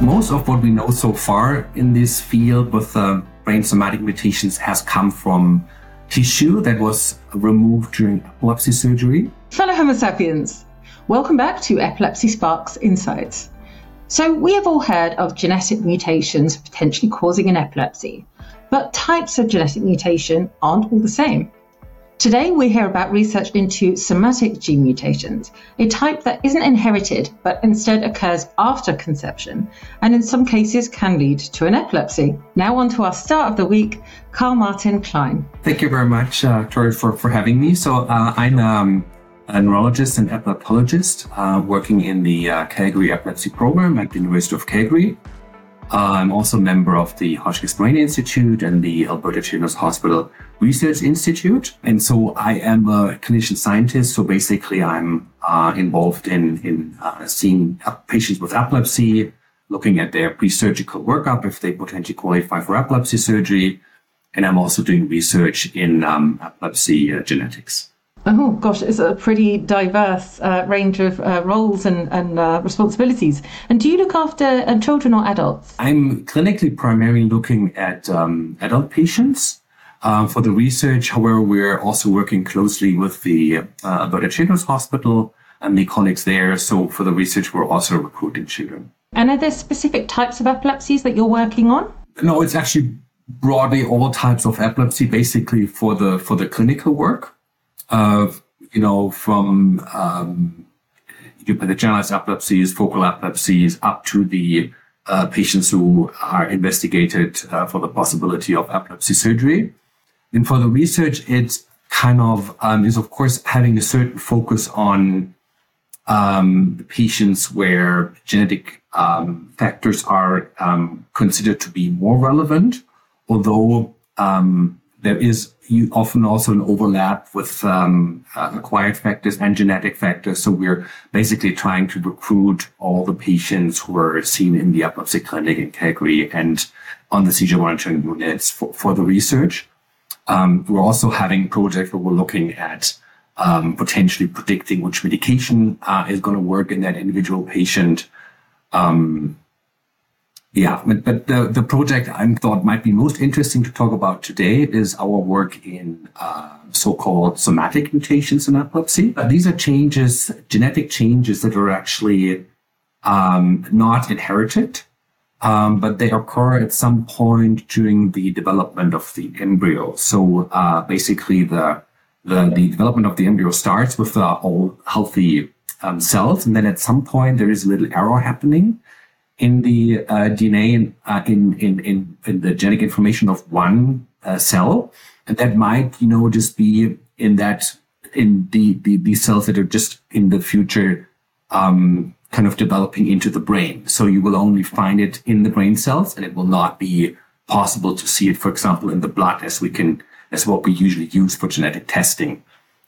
Most of what we know so far in this field with uh, brain somatic mutations has come from tissue that was removed during epilepsy surgery. Fellow Homo sapiens, welcome back to Epilepsy Sparks Insights. So, we have all heard of genetic mutations potentially causing an epilepsy, but types of genetic mutation aren't all the same. Today, we hear about research into somatic gene mutations, a type that isn't inherited but instead occurs after conception and in some cases can lead to an epilepsy. Now, on to our start of the week, Karl Martin Klein. Thank you very much, uh, Torie, for, for having me. So, uh, I'm um, a neurologist and epileptologist uh, working in the uh, Calgary Epilepsy Program at the University of Calgary. Uh, I'm also a member of the Hotchkiss Brain Institute and the Alberta Children's Hospital Research Institute. And so I am a clinician scientist. So basically, I'm uh, involved in, in uh, seeing patients with epilepsy, looking at their pre-surgical workup if they potentially qualify for epilepsy surgery. And I'm also doing research in um, epilepsy uh, genetics. Oh gosh, it's a pretty diverse uh, range of uh, roles and, and uh, responsibilities. And do you look after uh, children or adults? I'm clinically primarily looking at um, adult patients. Uh, for the research, however, we're also working closely with the uh, Alberta Children's Hospital and the colleagues there. So for the research, we're also recruiting children. And are there specific types of epilepsies that you're working on? No, it's actually broadly all types of epilepsy, basically for the for the clinical work of, you know, from um, the generalized epilepsies, focal epilepsies, up to the uh, patients who are investigated uh, for the possibility of epilepsy surgery. And for the research, it kind of um, is, of course, having a certain focus on um, patients where genetic um, factors are um, considered to be more relevant, although um, there is often also an overlap with um, uh, acquired factors and genetic factors. So we're basically trying to recruit all the patients who are seen in the epilepsy clinic in Calgary and on the seizure monitoring units for, for the research. Um, we're also having projects where we're looking at um, potentially predicting which medication uh, is going to work in that individual patient. Um, yeah, but, but the, the project I thought might be most interesting to talk about today is our work in uh, so-called somatic mutations in epilepsy. Uh, these are changes, genetic changes that are actually um, not inherited, um, but they occur at some point during the development of the embryo. So uh, basically, the, the, the development of the embryo starts with uh, all healthy um, cells, and then at some point there is a little error happening in the uh, DNA uh, in, in, in, in, the genetic information of one uh, cell. And that might, you know, just be in that, in the, the, the cells that are just in the future, um, kind of developing into the brain. So you will only find it in the brain cells and it will not be possible to see it, for example, in the blood as we can, as what we usually use for genetic testing.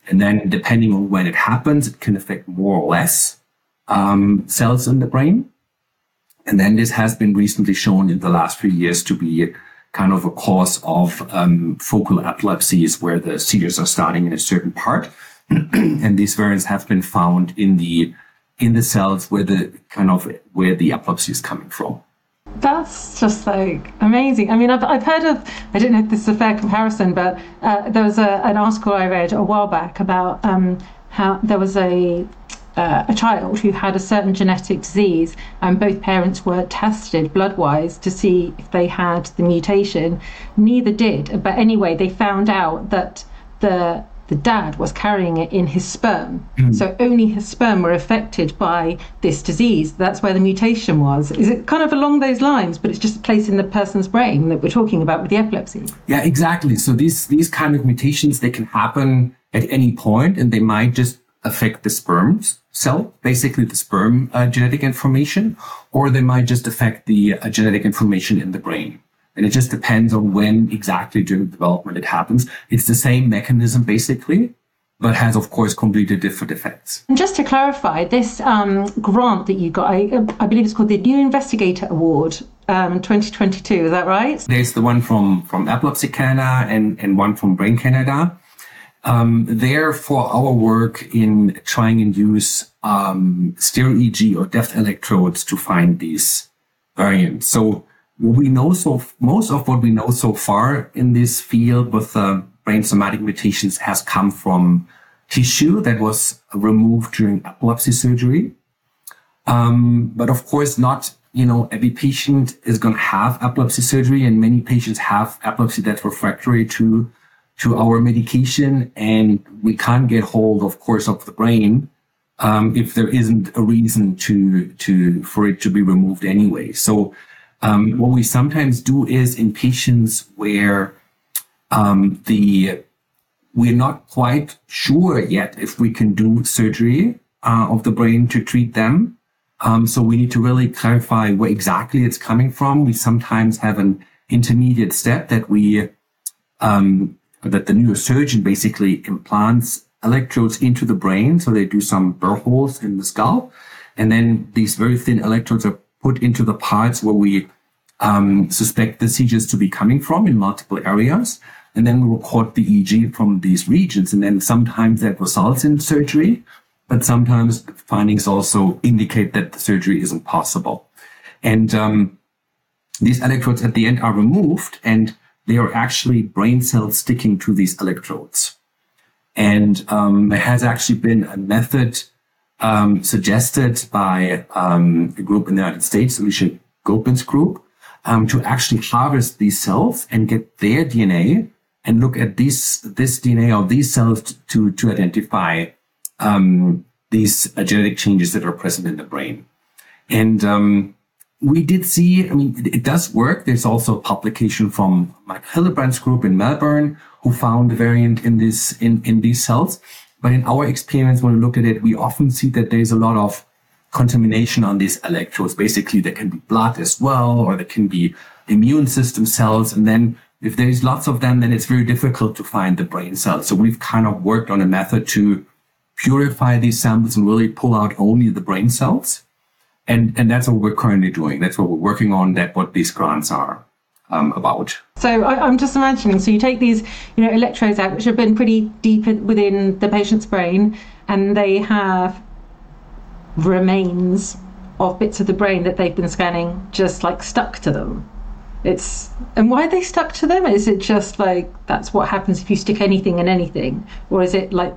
And then depending on when it happens, it can affect more or less, um, cells in the brain. And then this has been recently shown in the last few years to be kind of a cause of um, focal epilepsies where the seizures are starting in a certain part. and these variants have been found in the in the cells where the kind of where the epilepsy is coming from. That's just like amazing. I mean, I've, I've heard of, I don't know if this is a fair comparison, but uh, there was a, an article I read a while back about um, how there was a uh, a child who had a certain genetic disease, and both parents were tested blood wise to see if they had the mutation. Neither did, but anyway, they found out that the the dad was carrying it in his sperm. Mm. So only his sperm were affected by this disease. That's where the mutation was. Is it kind of along those lines, but it's just a place in the person's brain that we're talking about with the epilepsy? Yeah, exactly. So these these kind of mutations they can happen at any point and they might just affect the sperms cell, basically the sperm uh, genetic information, or they might just affect the uh, genetic information in the brain. And it just depends on when exactly during development it happens. It's the same mechanism basically, but has of course completely different effects. And just to clarify, this um, grant that you got, I, I, believe it's called the New Investigator Award um, 2022. Is that right? There's the one from from Epilepsy Canada and and one from Brain Canada. Um, there for our work in trying and use um, stereo EEG or depth electrodes to find these variants. So we know so most of what we know so far in this field with uh, brain somatic mutations has come from tissue that was removed during epilepsy surgery. Um, but of course, not you know every patient is going to have epilepsy surgery, and many patients have epilepsy that's refractory to to our medication, and we can't get hold, of course, of the brain um, if there isn't a reason to to for it to be removed anyway. So um, what we sometimes do is in patients where um, the we're not quite sure yet if we can do surgery uh, of the brain to treat them. Um, so we need to really clarify where exactly it's coming from. We sometimes have an intermediate step that we um, that the neurosurgeon basically implants electrodes into the brain. So they do some burr holes in the skull. And then these very thin electrodes are put into the parts where we um, suspect the seizures to be coming from in multiple areas. And then we record the EEG from these regions. And then sometimes that results in surgery, but sometimes findings also indicate that the surgery isn't possible. And um, these electrodes at the end are removed and they are actually brain cells sticking to these electrodes. And um, there has actually been a method um, suggested by um, a group in the United States, Alicia Gopin's group, um, to actually harvest these cells and get their DNA and look at these this DNA of these cells to to identify um, these uh, genetic changes that are present in the brain. And um, we did see, I mean, it, it, does work. There's also a publication from Mike Hildebrand's group in Melbourne who found a variant in this in, in these cells. But in our experience, when we look at it, we often see that there's a lot of contamination on these electrodes. Basically, there can be blood as well, or there can be immune system cells. And then if there's lots of them, then it's very difficult to find the brain cells. So we've kind of worked on a method to purify these samples and really pull out only the brain cells. And, and that's what we're currently doing. That's what we're working on. That's what these grants are um, about. So I, am just imagining. So you take these, you know, electrodes out, which have been pretty deep within the patient's brain, and they have remains of bits of the brain that they've been scanning just like stuck to them. It's and why are they stuck to them? Is it just like that's what happens if you stick anything in anything, or is it like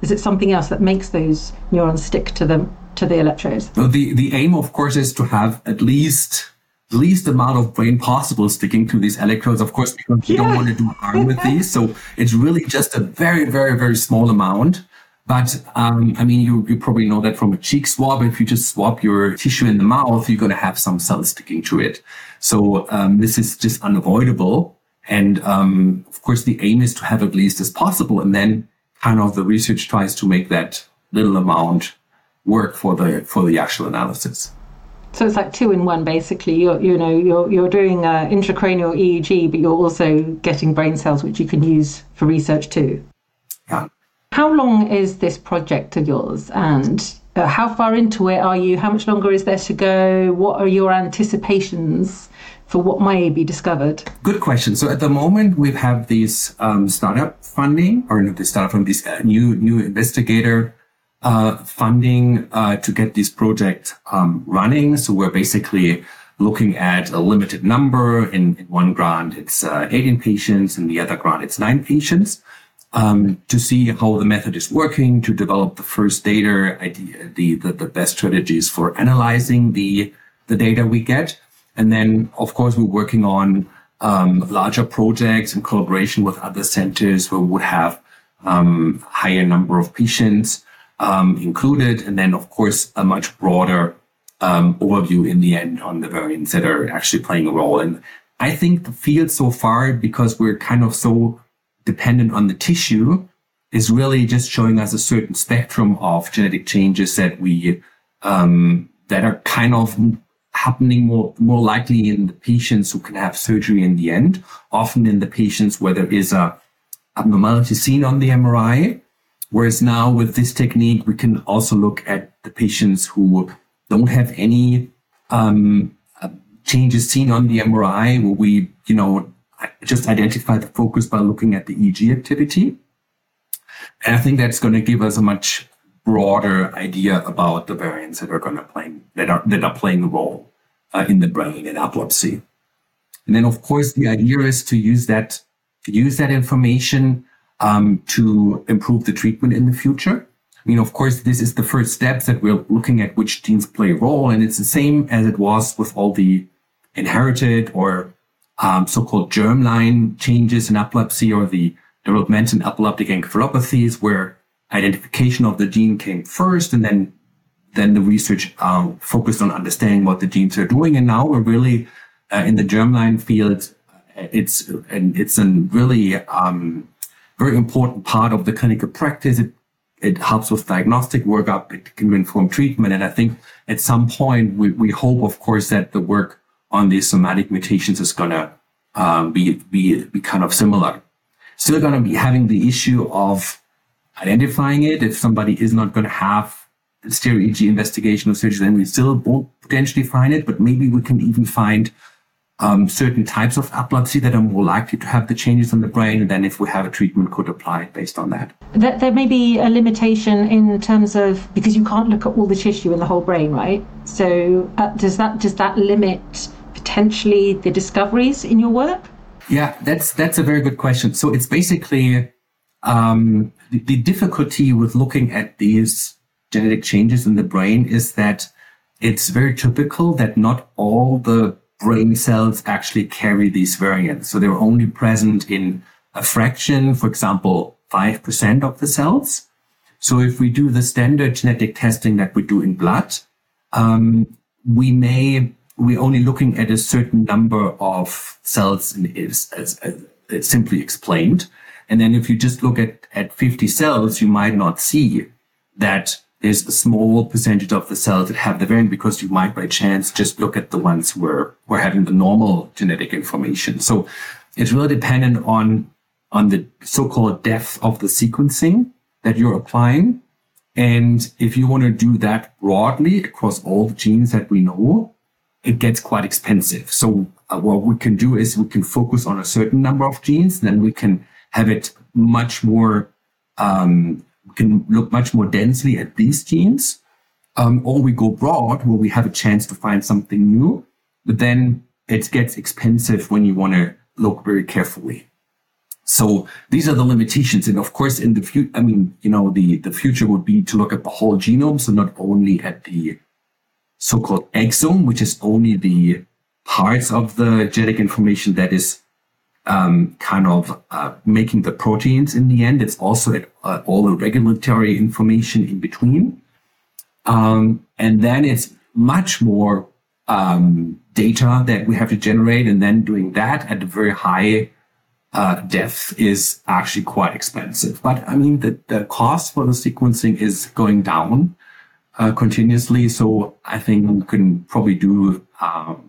is it something else that makes those neurons stick to them to the electrodes? Well, the the aim, of course, is to have at least least amount of brain possible sticking to these electrodes. Of course, because you yeah. don't want to do harm with these, so it's really just a very, very, very small amount. But um, I mean, you, you probably know that from a cheek swab. If you just swab your tissue in the mouth, you're going to have some cells sticking to it. So um, this is just unavoidable. And um, of course, the aim is to have at least as possible. And then kind of the research tries to make that little amount work for the for the actual analysis. So it's like two in one, basically. You're, you know, you're you're doing uh, intracranial EEG, but you're also getting brain cells, which you can use for research too. Yeah. How long is this project of yours, and uh, how far into it are you? How much longer is there to go? What are your anticipations for what may be discovered? Good question. So at the moment, we have these um, startup funding, or not the startup from this uh, new new investigator uh, funding uh, to get this project um, running. So we're basically looking at a limited number. In, in one grant, it's uh, 18 patients. In the other grant, it's nine patients. Um, to see how the method is working, to develop the first data, idea, the, the, the best strategies for analyzing the, the data we get. And then, of course, we're working on um, larger projects in collaboration with other centers where we would have um, higher number of patients um, included, and then of course a much broader um, overview in the end on the variants that are actually playing a role. And I think the field so far, because we're kind of so dependent on the tissue, is really just showing us a certain spectrum of genetic changes that we um, that are kind of happening more more likely in the patients who can have surgery in the end. Often in the patients where there is a abnormality seen on the MRI, Whereas now with this technique, we can also look at the patients who don't have any um, changes seen on the MRI, where we, you know, just identify the focus by looking at the EEG activity. And I think that's going to give us a much broader idea about the variants that are going to play that are that are playing a role uh, in the brain in epilepsy. And then, of course, the idea is to use that to use that information um, to improve the treatment in the future. I mean, of course, this is the first steps that we're looking at which genes play a role, and it's the same as it was with all the inherited or um, so-called germline changes in epilepsy or the development in epileptic encephalopathies, where identification of the gene came first, and then then the research um, focused on understanding what the genes are doing. And now we're really uh, in the germline field. It's and it's a really um, very important part of the clinical practice. It it helps with diagnostic workup. It can inform treatment. And I think at some point we, we hope, of course, that the work on these somatic mutations is going to um, be, be, be kind of similar. Still going to be having the issue of identifying it. If somebody is not going to have the stereo investigation or surgery, then we still won't potentially find it, but maybe we can even find um, certain types of epilepsy that are more likely to have the changes in the brain, and then if we have a treatment, could apply based on that. There, there may be a limitation in terms of because you can't look at all the tissue in the whole brain, right? So uh, does that does that limit potentially the discoveries in your work? Yeah, that's that's a very good question. So it's basically um, the, the difficulty with looking at these genetic changes in the brain is that it's very typical that not all the brain cells actually carry these variants. So they're only present in a fraction, for example, 5% of the cells. So if we do the standard genetic testing that we do in blood, um, we may, we're only looking at a certain number of cells in, as, as, simply explained. And then if you just look at, at 50 cells, you might not see that there's a small percentage of the cells that have the variant because you might by chance just look at the ones where we're having the normal genetic information. So it's really dependent on, on the so-called depth of the sequencing that you're applying. And if you want to do that broadly across all the genes that we know, it gets quite expensive. So uh, what we can do is we can focus on a certain number of genes, then we can have it much more um, can look much more densely at these genes. Um, or we go broad where we have a chance to find something new, but then it gets expensive when you want to look very carefully. So these are the limitations. And of course, in the future, I mean, you know, the, the future would be to look at the whole genome. So not only at the so-called exome, which is only the parts of the genetic information that is um, kind of uh, making the proteins in the end. It's also uh, all the regulatory information in between. Um, and then it's much more um, data that we have to generate. And then doing that at a very high uh, depth is actually quite expensive. But I mean, the, the cost for the sequencing is going down uh, continuously. So I think we can probably do um,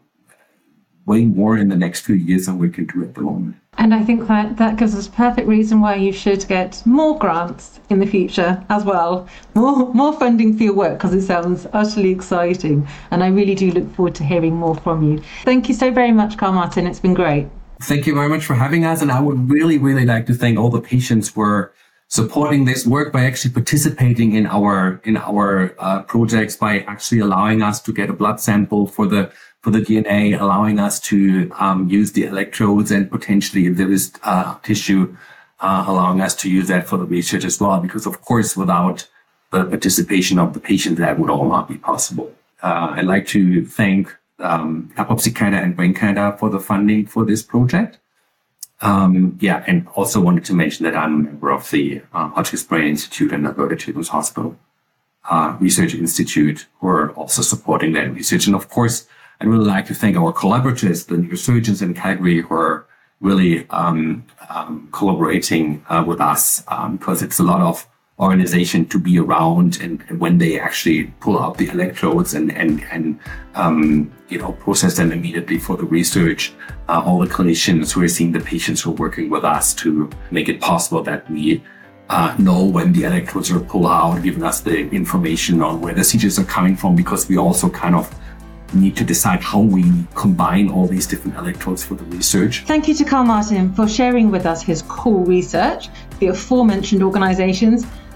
way more in the next few years than we can do at the moment. And I think that that gives us perfect reason why you should get more grants in the future as well, more more funding for your work because it sounds utterly exciting. And I really do look forward to hearing more from you. Thank you so very much, Karl Martin. It's been great. Thank you very much for having us. And I would really, really like to thank all the patients for supporting this work by actually participating in our in our uh, projects by actually allowing us to get a blood sample for the for the DNA, allowing us to um, use the electrodes and potentially, if there is uh, tissue, uh, allowing us to use that for the research as well. Because of course, without the participation of the patient, that would all not be possible. Uh, I'd like to thank um, Epilepsy Canada and Brain Canada for the funding for this project. Um, yeah, and also wanted to mention that I'm a member of the uh, Brain Institute and Alberta Children's Hospital uh, Research Institute, who are also supporting that research. And of course, I'd really like to thank our collaborators, the neurosurgeons in Calgary, who are really um, um, collaborating uh, with us because um, it's a lot of organization to be around and, when they actually pull out the electrodes and and and um, you know process them immediately for the research uh, all the clinicians who are seeing the patients who are working with us to make it possible that we uh, know when the electrodes are pulled out giving us the information on where the seizures are coming from because we also kind of need to decide how we combine all these different electrodes for the research. Thank you to Karl Martin for sharing with us his cool research, the aforementioned organisations,